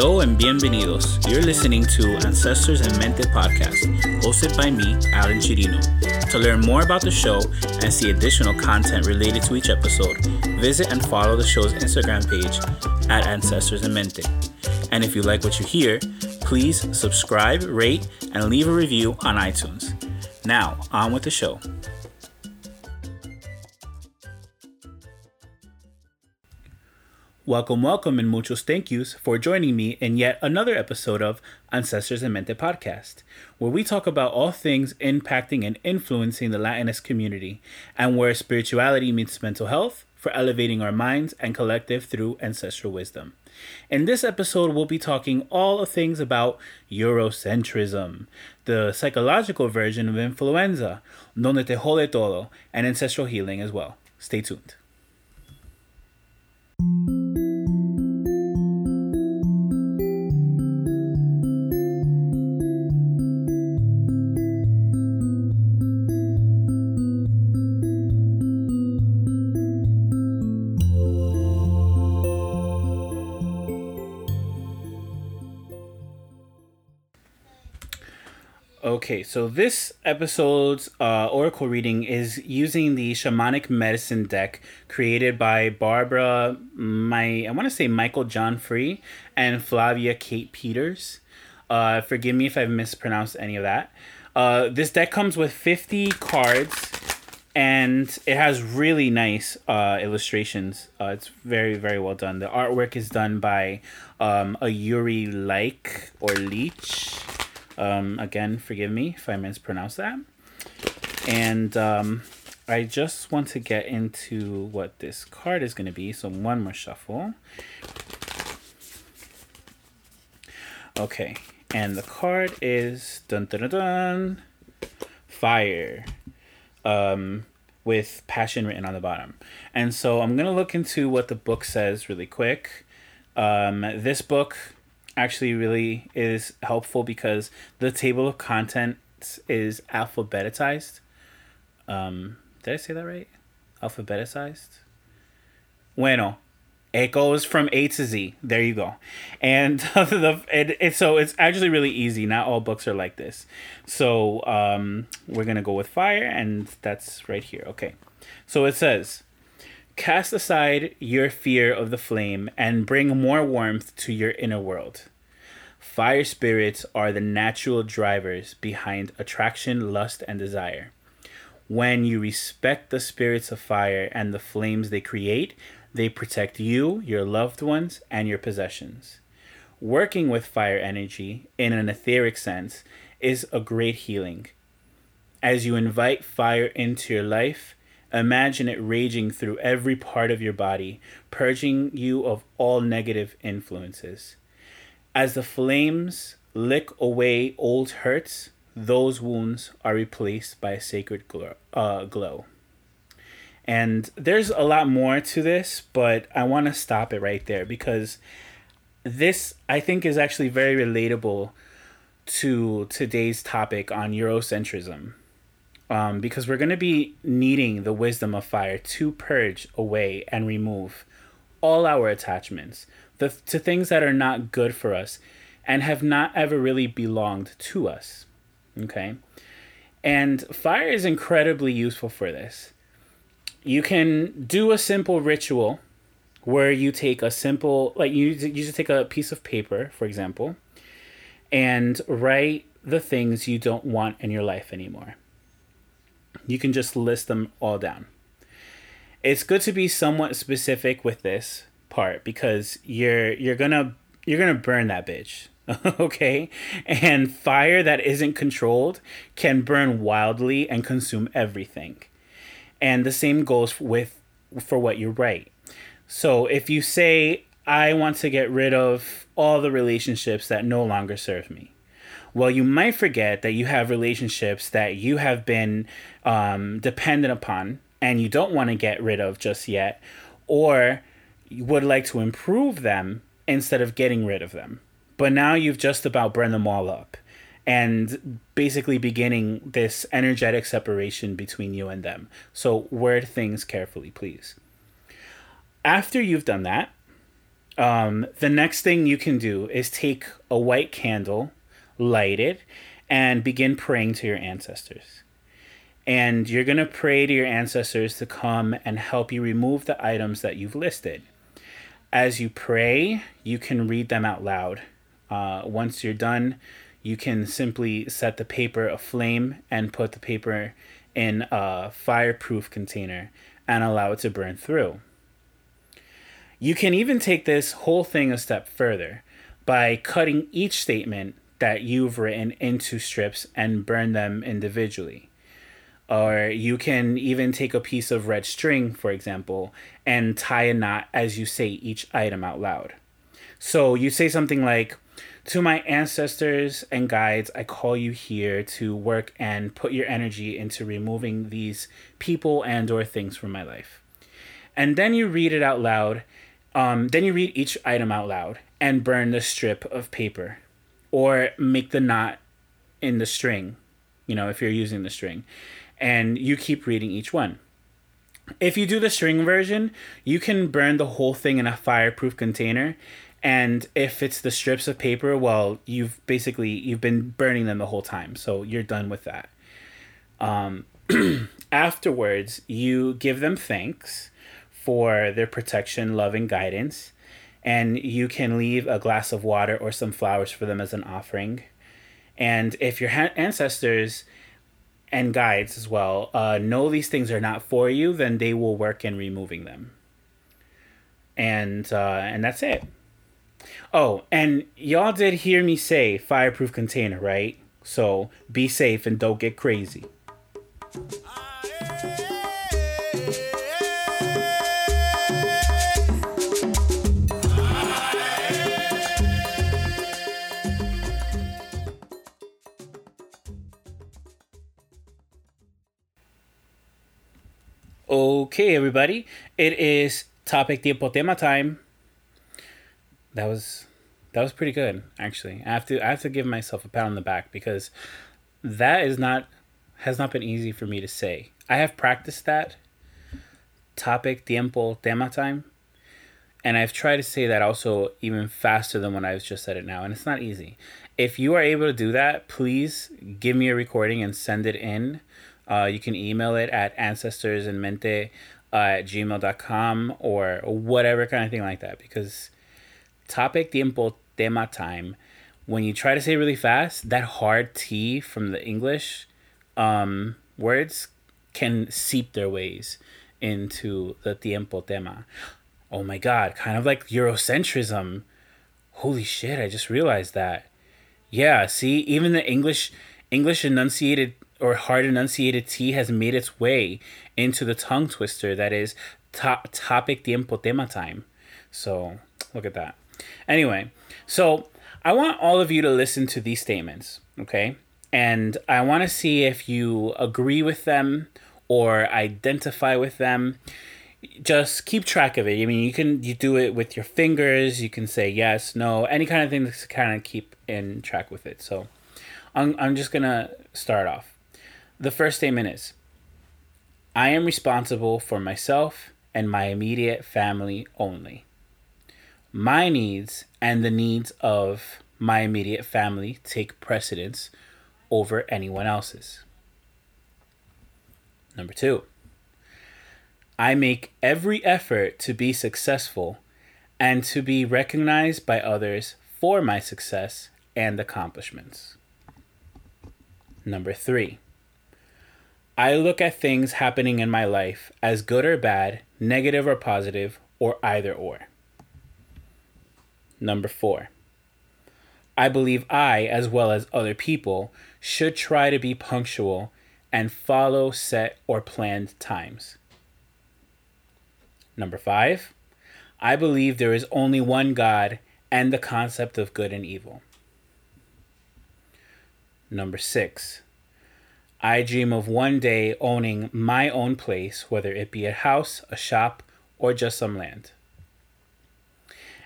Hello and bienvenidos. You're listening to Ancestors en Mente podcast, hosted by me, Alan Chirino. To learn more about the show and see additional content related to each episode, visit and follow the show's Instagram page at Ancestors en Mente. And if you like what you hear, please subscribe, rate, and leave a review on iTunes. Now, on with the show. Welcome, welcome, and muchos thank yous for joining me in yet another episode of Ancestors en Mente podcast, where we talk about all things impacting and influencing the Latinx community, and where spirituality meets mental health for elevating our minds and collective through ancestral wisdom. In this episode, we'll be talking all of things about Eurocentrism, the psychological version of influenza, donde te jode todo, and ancestral healing as well. Stay tuned. Thank you. Okay, so this episode's uh, oracle reading is using the shamanic medicine deck created by Barbara, my I want to say Michael John Free and Flavia Kate Peters. Uh, forgive me if I've mispronounced any of that. Uh, this deck comes with fifty cards, and it has really nice uh, illustrations. Uh, it's very very well done. The artwork is done by um, a Yuri like or Leech. Um, again, forgive me if I mispronounce that. And um, I just want to get into what this card is going to be. So one more shuffle. Okay, and the card is dun dun dun, fire, um, with passion written on the bottom. And so I'm gonna look into what the book says really quick. Um, this book actually really is helpful because the table of contents is alphabetized. Um, did I say that right? Alphabetized. Bueno, it goes from A to Z. There you go, and the it so it's actually really easy. Not all books are like this. So um, we're gonna go with fire, and that's right here. Okay, so it says. Cast aside your fear of the flame and bring more warmth to your inner world. Fire spirits are the natural drivers behind attraction, lust, and desire. When you respect the spirits of fire and the flames they create, they protect you, your loved ones, and your possessions. Working with fire energy in an etheric sense is a great healing. As you invite fire into your life, imagine it raging through every part of your body, purging you of all negative influences. As the flames lick away old hurts, those wounds are replaced by a sacred glow. Uh, glow. And there's a lot more to this, but I want to stop it right there because this, I think, is actually very relatable to today's topic on Eurocentrism. Um, because we're going to be needing the wisdom of fire to purge away and remove all our attachments the, to things that are not good for us and have not ever really belonged to us. Okay? And fire is incredibly useful for this. You can do a simple ritual where you take a simple, like you, you just take a piece of paper, for example, and write the things you don't want in your life anymore. You can just list them all down. It's good to be somewhat specific with this part because you're you're gonna you're gonna burn that bitch okay? And fire that isn't controlled can burn wildly and consume everything. And the same goes with for what you write. So if you say i want to get rid of all the relationships that no longer serve me well you might forget that you have relationships that you have been um, dependent upon and you don't want to get rid of just yet or you would like to improve them instead of getting rid of them. But now you've just about burned them all up and basically beginning this energetic separation between you and them. So word things carefully, please. After you've done that, Um, the next thing you can do is take a white candle, light it, and begin praying to your ancestors. And you're going to pray to your ancestors to come and help you remove the items that you've listed. As you pray, you can read them out loud. Uh, once you're done, you can simply set the paper aflame and put the paper in a fireproof container and allow it to burn through. You can even take this whole thing a step further by cutting each statement that you've written into strips and burn them individually. Or you can even take a piece of red string, for example, and tie a knot as you say each item out loud. So you say something like, To my ancestors and guides, I call you here to work and put your energy into removing these people and or things from my life. And then you read it out loud. Um, then you read each item out loud and burn the strip of paper or make the knot in the string, you know, if you're using the string. And you keep reading each one. If you do the string version, you can burn the whole thing in a fireproof container. And if it's the strips of paper, well, you've basically you've been burning them the whole time, so you're done with that. Um, afterwards, you give them thanks for their protection, love, and guidance and you can leave a glass of water or some flowers for them as an offering. And if your ha- ancestors and guides as well uh, know these things are not for you, then they will work in removing them. And uh, and that's it. Oh, and y'all did hear me say fireproof container, right? So be safe and don't get crazy. Okay, everybody. It is topic tiempo tema time. That was that was pretty good, actually. I have to I have to give myself a pat on the back because that is not has not been easy for me to say. I have practiced that topic tiempo tema time, and I've tried to say that also even faster than when I've just said it now, and it's not easy. If you are able to do that, please give me a recording and send it in uh, you can email it at ancestorsandmente uh, at gmail.com or whatever kind of thing like that. Because topic tiempo tema time. When you try to say really fast that hard t from the english um, words can seep their ways into the tiempo tema. Oh my god kind of like eurocentrism. Holy shit i just realized that. Yeah see even the english english enunciated or hard enunciated T has made its way into the tongue twister that is top topic tiempo tema time. So look at that. Anyway, so I want all of you to listen to these statements, okay? And I want to see if you agree with them or identify with them. Just keep track of it. I mean, you can you do it with your fingers. You can say yes, no, any kind of thing to kind of keep in track with it. So, I'm I'm just gonna start off. The first statement is I am responsible for myself and my immediate family only. My needs and the needs of my immediate family take precedence over anyone else's. Number two, I make every effort to be successful and to be recognized by others for my success and accomplishments. Number three, I look at things happening in my life as good or bad, negative or positive, or either or. Number four, I believe I, as well as other people, should try to be punctual and follow set or planned times. Number five, I believe there is only one God and the concept of good and evil. Number six, I dream of one day owning my own place, whether it be a house, a shop, or just some land.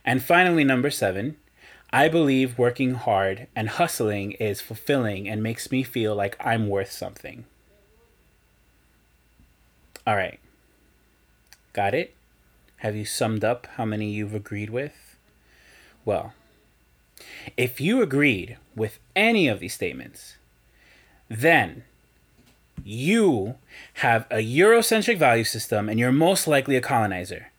And finally, number seven, I believe working hard and hustling is fulfilling and makes me feel like I'm worth something. All right. Got it? Have you summed up how many you've agreed with? Well, if you agreed with any of these statements, then you have a Eurocentric value system and you're most likely a colonizer.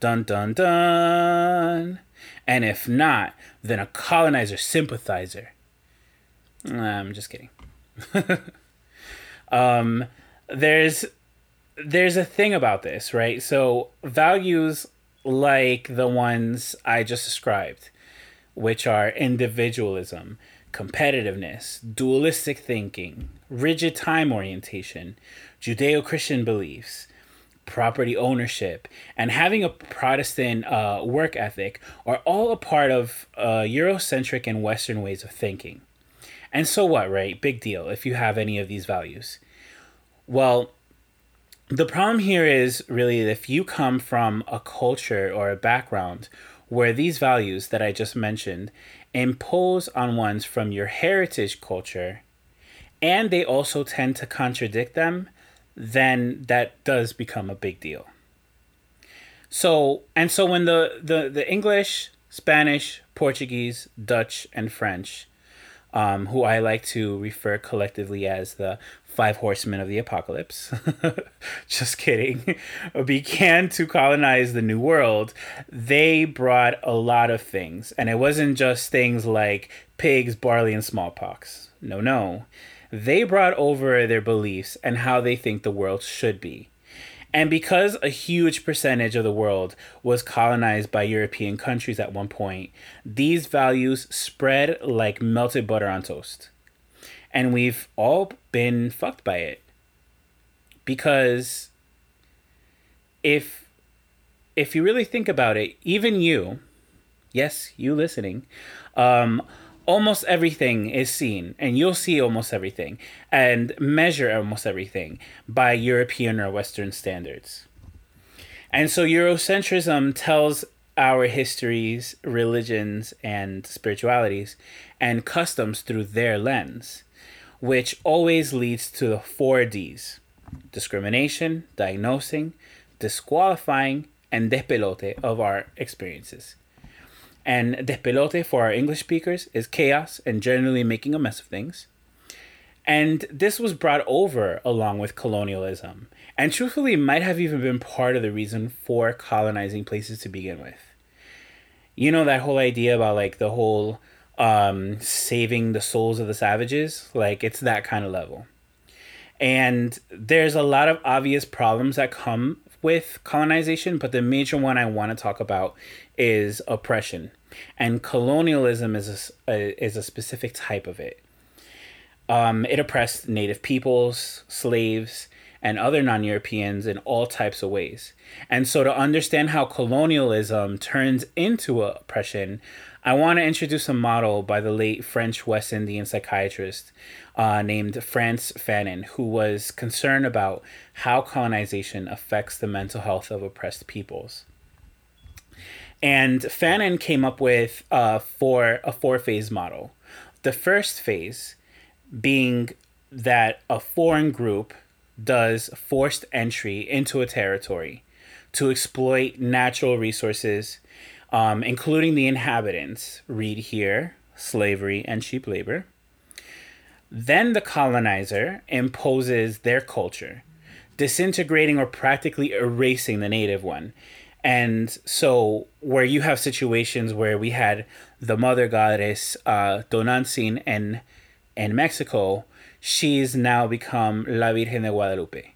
Dun dun dun. And if not, then a colonizer sympathizer. I'm just kidding. um, there's there's a thing about this, right? So values like the ones I just described, which are individualism, competitiveness, dualistic thinking, rigid time orientation, Judeo Christian beliefs, property ownership, and having a Protestant uh, work ethic are all a part of uh, Eurocentric and Western ways of thinking. And so what, right? Big deal if you have any of these values. Well, the problem here is really if you come from a culture or a background where these values that I just mentioned impose on ones from your heritage culture and they also tend to contradict them, then that does become a big deal. So, and so when the, the, the English, Spanish, Portuguese, Dutch, and French, um, who I like to refer collectively as the five horsemen of the apocalypse, just kidding, began to colonize the New World, they brought a lot of things. And it wasn't just things like pigs, barley, and smallpox. No, no. They brought over their beliefs and how they think the world should be. And because a huge percentage of the world was colonized by European countries at one point, these values spread like melted butter on toast. And we've all been fucked by it. Because if if you really think about it, even you, yes, you listening, um, almost everything is seen, and you'll see almost everything and measure almost everything by European or Western standards. And so Eurocentrism tells our histories, religions, and spiritualities and customs through their lens, which always leads to the four D's discrimination, diagnosing, disqualifying, and despelote of our experiences. And despelote for our English speakers is chaos and generally making a mess of things. And this was brought over along with colonialism, and truthfully might have even been part of the reason for colonizing places to begin with. You know, that whole idea about like the whole um, saving the souls of the savages? Like, it's that kind of level. And there's a lot of obvious problems that come with colonization, but the major one I want to talk about is oppression, and colonialism is a, a is a specific type of it. Um, it oppressed native peoples, slaves, and other non Europeans in all types of ways. And so, to understand how colonialism turns into oppression, I want to introduce a model by the late French West Indian psychiatrist uh, named Frantz Fanon, who was concerned about how colonization affects the mental health of oppressed peoples. And Fanon came up with uh, four, a four phase model. The first phase being that a foreign group does forced entry into a territory to exploit natural resources, um, including the inhabitants, read here, slavery and cheap labor. Then the colonizer imposes their culture, disintegrating or practically erasing the native one and so, where you have situations where we had the mother goddess uh, Tonantzin in, in Mexico, she's now become La Virgen de Guadalupe.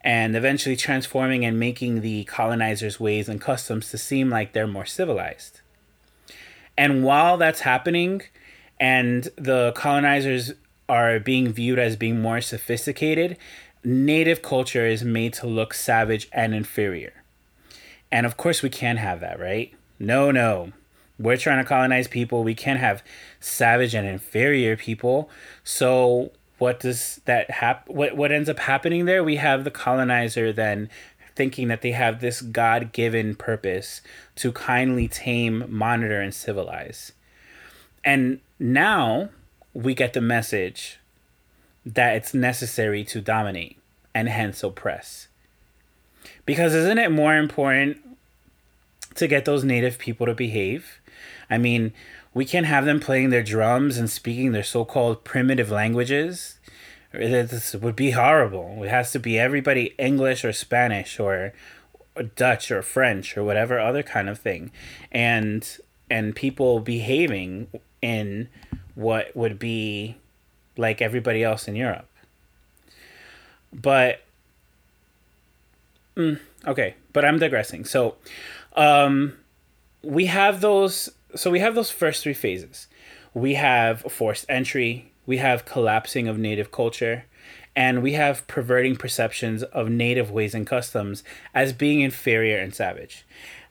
And eventually transforming and making the colonizers' ways and customs to seem like they're more civilized. And while that's happening, and the colonizers are being viewed as being more sophisticated, native culture is made to look savage and inferior. And of course, we can't have that, right? No, no. We're trying to colonize people. We can't have savage and inferior people. So what does that hap- what what ends up happening there? We have the colonizer then thinking that they have this God-given purpose to kindly tame, monitor and civilize. And now we get the message that it's necessary to dominate and hence oppress. Because isn't it more important to get those native people to behave. I mean, we can't have them playing their drums and speaking their so called primitive languages. This would be horrible. It has to be everybody English or Spanish or Dutch or French or whatever other kind of thing. And and people behaving in what would be like everybody else in Europe. But mm, okay, but I'm digressing. So um we have those so we have those first three phases. We have forced entry, we have collapsing of native culture, and we have perverting perceptions of native ways and customs as being inferior and savage.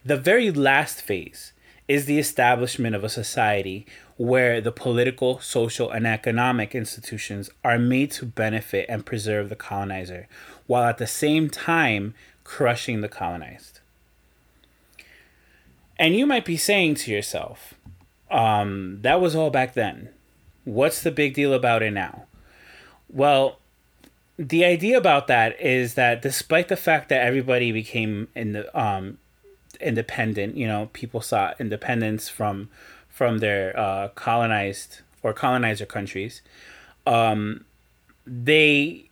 The very last phase is the establishment of a society where the political, social, and economic institutions are made to benefit and preserve the colonizer, while at the same time crushing the colonized. And you might be saying to yourself, um, that was all back then. What's the big deal about it now? Well, the idea about that is that despite the fact that everybody became in the um, independent, you know, people sought independence from from their uh, colonized or colonizer countries. Um, they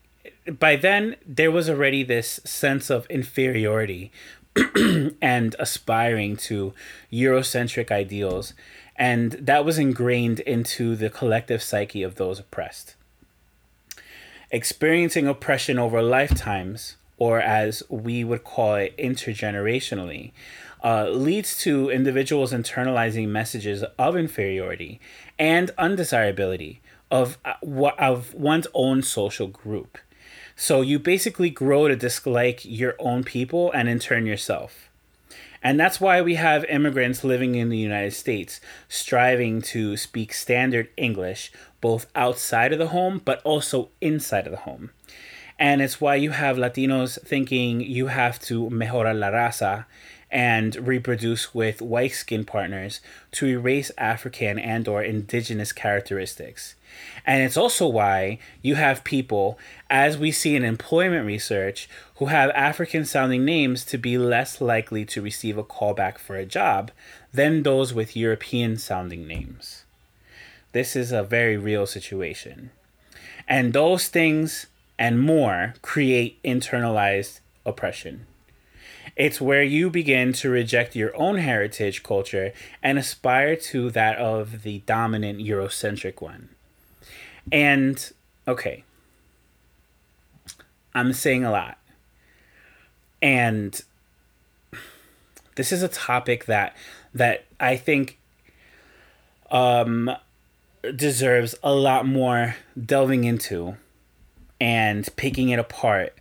by then there was already this sense of inferiority and aspiring to Eurocentric ideals. And that was ingrained into the collective psyche of those oppressed. Experiencing oppression over lifetimes, or as we would call it intergenerationally, uh, leads to individuals internalizing messages of inferiority and undesirability of, uh, of one's own social group. So you basically grow to dislike your own people and in turn yourself. And that's why we have immigrants living in the United States striving to speak standard English both outside of the home but also inside of the home. And it's why you have Latinos thinking you have to mejorar la raza and reproduce with white skin partners to erase African and or indigenous characteristics. And it's also why you have people, as we see in employment research, who have African sounding names to be less likely to receive a callback for a job than those with European sounding names. This is a very real situation. And those things and more create internalized oppression. It's where you begin to reject your own heritage culture and aspire to that of the dominant Eurocentric one. And, okay, I'm saying a lot. And this is a topic that that I think um deserves a lot more delving into and picking it apart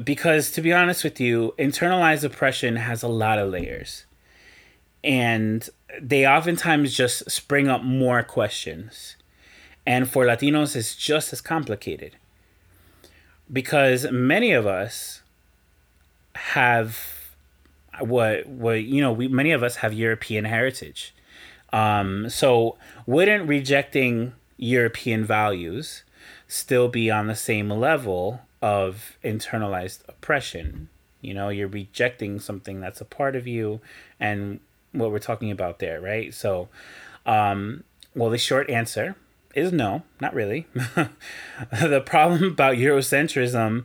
because to be honest with you, internalized oppression has a lot of layers. And they oftentimes just spring up more questions. And for Latinos, it's just as complicated. Because many of us have what what you know, we many of us have European heritage. Um, so wouldn't rejecting European values still be on the same level of internalized oppression. You know, you're rejecting something that's a part of you and what we're talking about there, right? So, um, well, the short answer is no, not really. the problem about Eurocentrism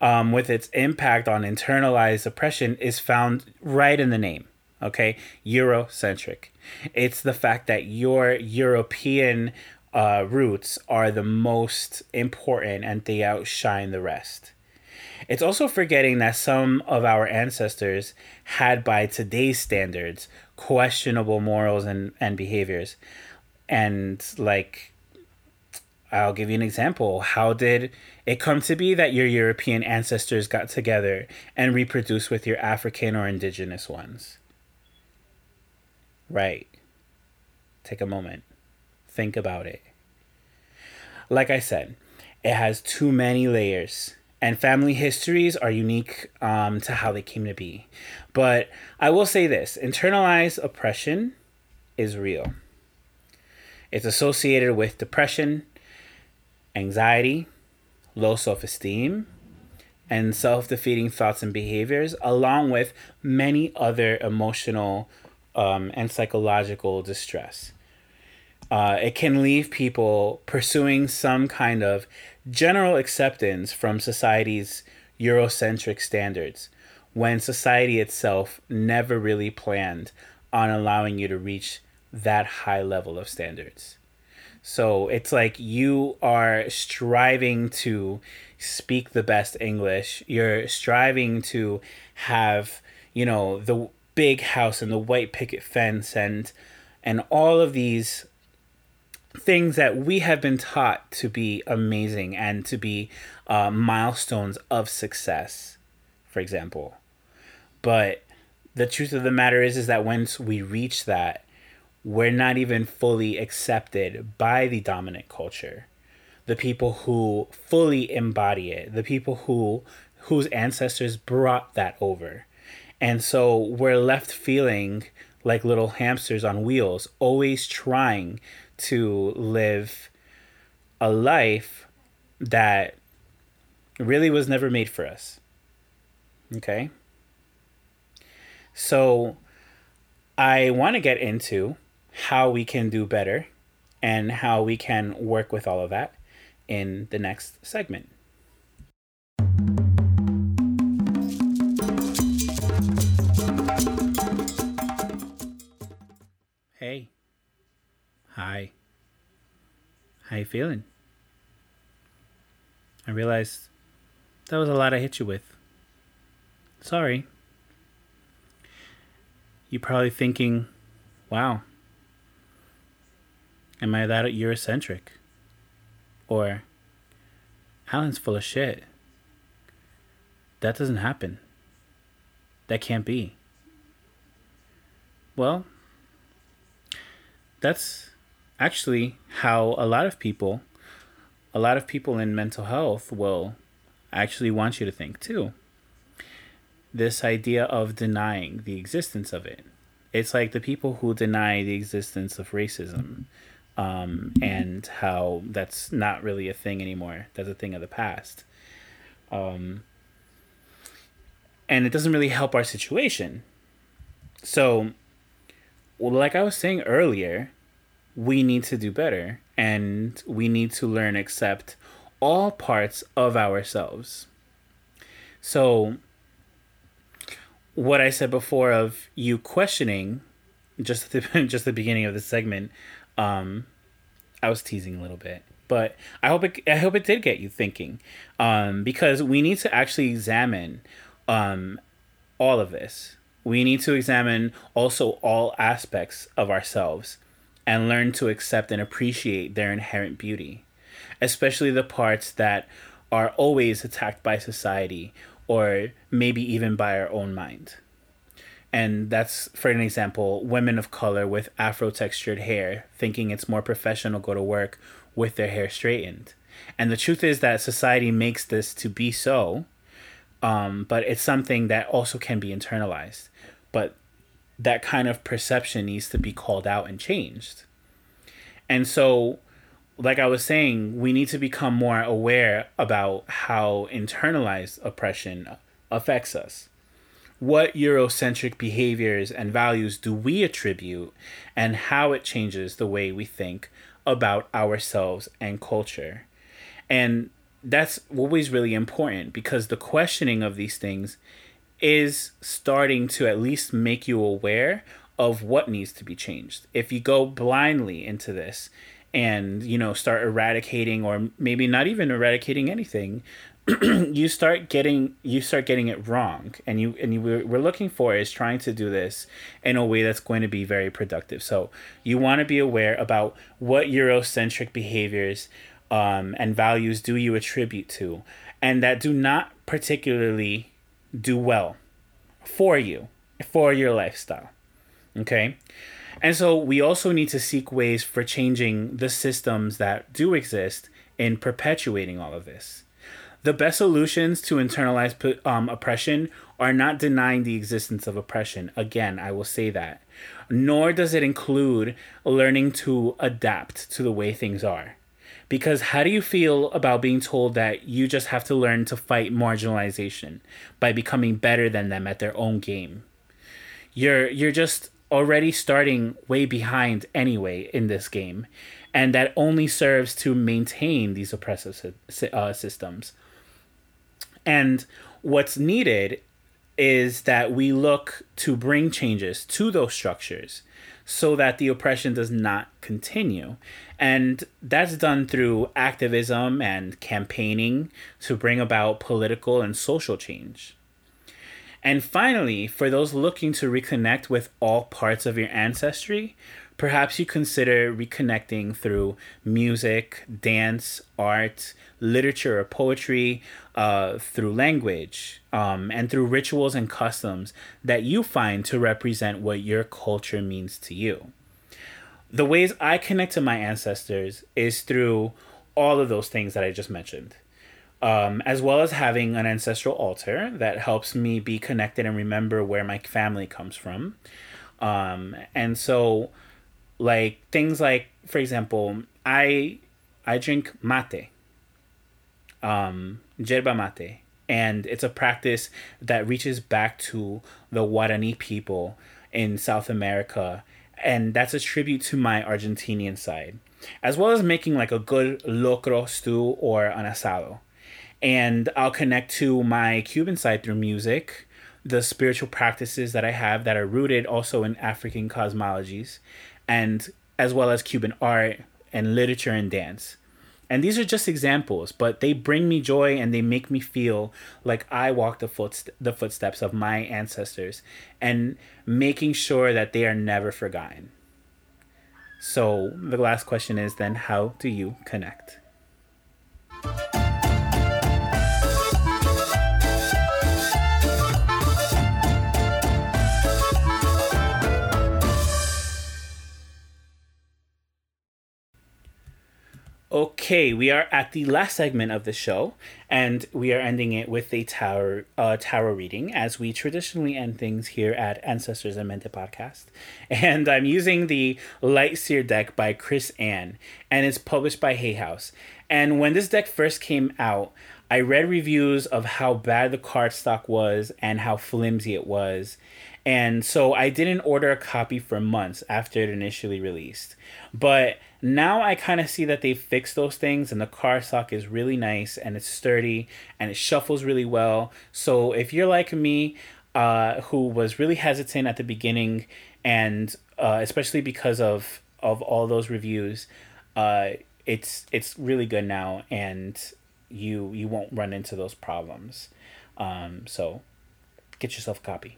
um, with its impact on internalized oppression is found right in the name. Okay, Eurocentric. It's the fact that your European uh, roots are the most important and they outshine the rest. It's also forgetting that some of our ancestors had, by today's standards, questionable morals and, and behaviors. And, like, I'll give you an example. How did it come to be that your European ancestors got together and reproduced with your African or indigenous ones? Right. Take a moment. Think about it. Like I said, it has too many layers, and family histories are unique um, to how they came to be. But I will say this internalized oppression is real. It's associated with depression, anxiety, low self esteem, and self defeating thoughts and behaviors, along with many other emotional um, and psychological distress. Uh, it can leave people pursuing some kind of general acceptance from society's Eurocentric standards when society itself never really planned on allowing you to reach that high level of standards. So it's like you are striving to speak the best English. You're striving to have, you know, the big house and the white picket fence and and all of these things that we have been taught to be amazing and to be uh, milestones of success, for example. But the truth of the matter is, is that once we reach that, we're not even fully accepted by the dominant culture. The people who fully embody it, the people who whose ancestors brought that over. And so we're left feeling like little hamsters on wheels, always trying to live a life that really was never made for us. Okay? So I want to get into how we can do better and how we can work with all of that in the next segment. How you feeling? I realized that was a lot I hit you with. Sorry. You're probably thinking, wow, am I that Eurocentric? Or, Alan's full of shit. That doesn't happen. That can't be. Well, that's actually how a lot of people, a lot of people in mental health will actually want you to think too. This idea of denying the existence of it. It's like the people who deny the existence of racism um, and how that's not really a thing anymore. That's a thing of the past. Um, and it doesn't really help our situation. So, well, like I was saying earlier, we need to do better and we need to learn accept all parts of ourselves. So what I said before of you questioning just at the just the beginning of the segment, um, I was teasing a little bit. But I hope it I hope it did get you thinking. Um, because we need to actually examine um, all of this. We need to examine also all aspects of ourselves and learn to accept and appreciate their inherent beauty, especially the parts that are always attacked by society or maybe even by our own mind. And that's, for an example, women of color with afro textured hair thinking it's more professional go to work with their hair straightened. And the truth is that society makes this to be so, um, but it's something that also can be internalized. But that kind of perception needs to be called out and changed. And so, like I was saying, we need to become more aware about how internalized oppression affects us. What Eurocentric behaviors and values do we attribute, and how it changes the way we think about ourselves and culture? And that's always really important because the questioning of these things is starting to at least make you aware of what needs to be changed. If you go blindly into this and, you know, start eradicating or maybe not even eradicating anything, you start getting you start getting it wrong. And you and you we're looking for is trying to do this in a way that's going to be very productive. So you want to be aware about what eurocentric behaviors um, and values do you attribute to. And that do not particularly do well for you, for your lifestyle. Okay? And so we also need to seek ways for changing the systems that do exist in perpetuating all of this. The best solutions to internalize um, oppression are not denying the existence of oppression. Again, I will say that. Nor does it include learning to adapt to the way things are. Because how do you feel about being told that you just have to learn to fight marginalization by becoming better than them at their own game? You're you're just already starting way behind anyway in this game, and that only serves to maintain these oppressive uh, systems. And what's needed is that we look to bring changes to those structures so that the oppression does not continue. And that's done through activism and campaigning to bring about political and social change. And finally, for those looking to reconnect with all parts of your ancestry, perhaps you consider reconnecting through music, dance, art, literature, or poetry, uh, through language, um, and through rituals and customs that you find to represent what your culture means to you. The ways I connect to my ancestors is through all of those things that I just mentioned. Um, as well as having an ancestral altar that helps me be connected and remember where my family comes from. Um, and so, like things like, for example, I I drink mate, um, yerba mate, and it's a practice that reaches back to the Guarani people in South America, and that's a tribute to my Argentinian side, as well as making like a good locro stew or an asado. And I'll connect to my Cuban side through music, the spiritual practices that I have that are rooted also in African cosmologies, and as well as Cuban art and literature and dance. And these are just examples, but they bring me joy and they make me feel like I walk the foot the footsteps of my ancestors and making sure that they are never forgotten. So the last question is then how do you connect? Okay, we are at the last segment of the show, and we are ending it with a tarot uh, tarot reading, as we traditionally end things here at Ancestors en Mente podcast. And I'm using the Light Seer deck by Chris-Anne, and it's published by Hay House. And when this deck first came out, I read reviews of how bad the cardstock was and how flimsy it was. And so I didn't order a copy for months after it initially released. But now I kind of see that they fixed those things and the car cardstock is really nice and it's sturdy and it shuffles really well. So if you're like me, uh, who was really hesitant at the beginning and uh, especially because of of all those reviews, uh, it's it's really good now and you you won't run into those problems. Um, so get yourself a copy.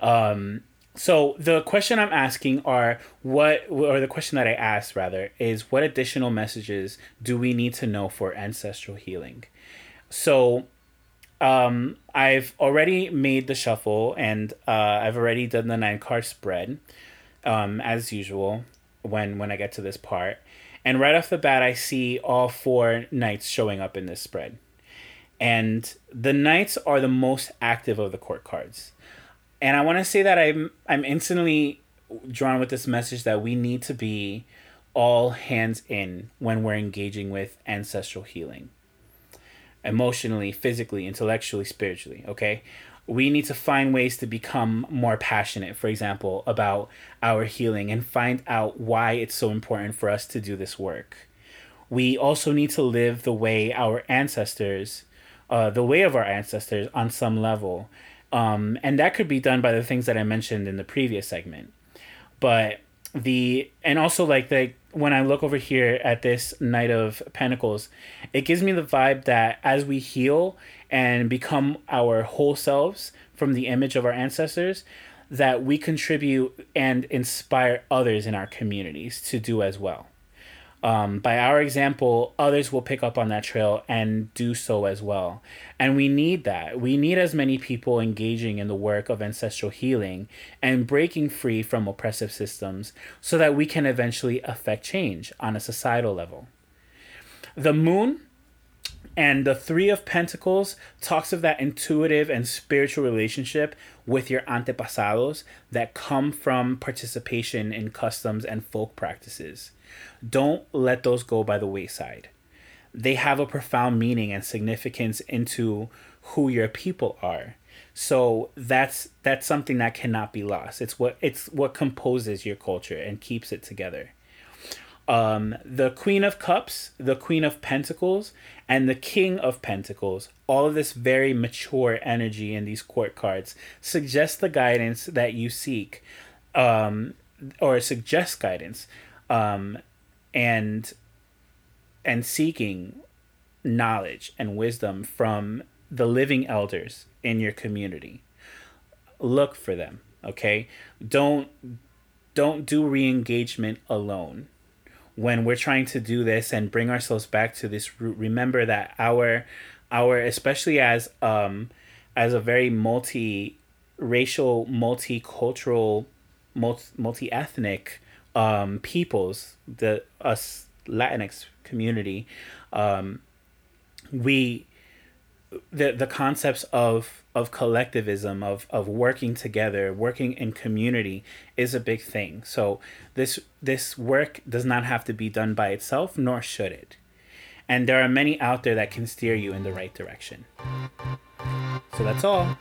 Um, so the question I'm asking are what, or the question that I asked rather, is what additional messages do we need to know for ancestral healing? So um, I've already made the shuffle and uh, I've already done the nine card spread, um, as usual, when when I get to this part. And right off the bat, I see all four knights showing up in this spread. And the knights are the most active of the court cards and I want to say that I'm I'm instantly drawn with this message that we need to be all hands in when we're engaging with ancestral healing. Emotionally physically intellectually spiritually okay? We need to find ways to become more passionate for example about our healing and find out why it's so important for us to do this work. We also need to live the way our ancestors uh, the way of our ancestors on some level um, and that could be done by the things that I mentioned in the previous segment. But the and also like the when I look over here at this Knight of Pentacles, it gives me the vibe that as we heal and become our whole selves from the image of our ancestors, that we contribute and inspire others in our communities to do as well um, by our example, others will pick up on that trail and do so as well. And we need that. We need as many people engaging in the work of ancestral healing and breaking free from oppressive systems so that we can eventually affect change on a societal level. The moon and the Three of Pentacles talks of that intuitive and spiritual relationship with your antepasados that come from participation in customs and folk practices. Don't let those go by the wayside. they have a profound meaning and significance into who your people are. So that's that's something that cannot be lost. It's what it's what composes your culture and keeps it together. Um, the Queen of Cups, the Queen of Pentacles, and the King of Pentacles, all of this very mature energy in these court cards suggests the guidance that you seek, um, or suggest guidance, um, and and seeking knowledge and wisdom from the living elders in your community. Look for them, okay? Don't don't do re-engagement alone. When we're trying to do this and bring ourselves back to this root, remember that our our especially as um as a very multi racial, multicultural, multi ethnic um peoples, the us Latinx community, um, we the the concepts of of collectivism of of working together working in community is a big thing. So this this work does not have to be done by itself nor should it. And there are many out there that can steer you in the right direction. So that's all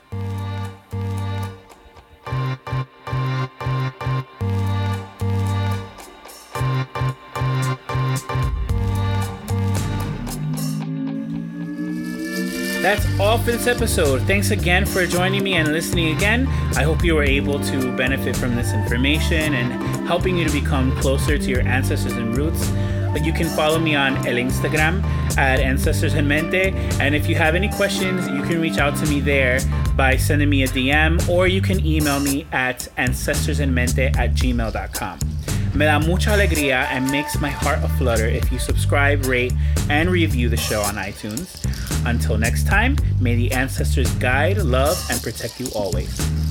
That's all for this episode. Thanks again for joining me and listening again. I hope you were able to benefit from this information and helping you to become closer to your ancestors and roots. You can follow me on El Instagram at Ancestors en Mente. And if you have any questions, you can reach out to me there by sending me a DM or you can email me at ancestorsandmente at gmail.com. Me da mucha alegría and makes my heart a flutter if you subscribe, rate, and review the show on iTunes. Until next time, may the ancestors guide, love, and protect you always.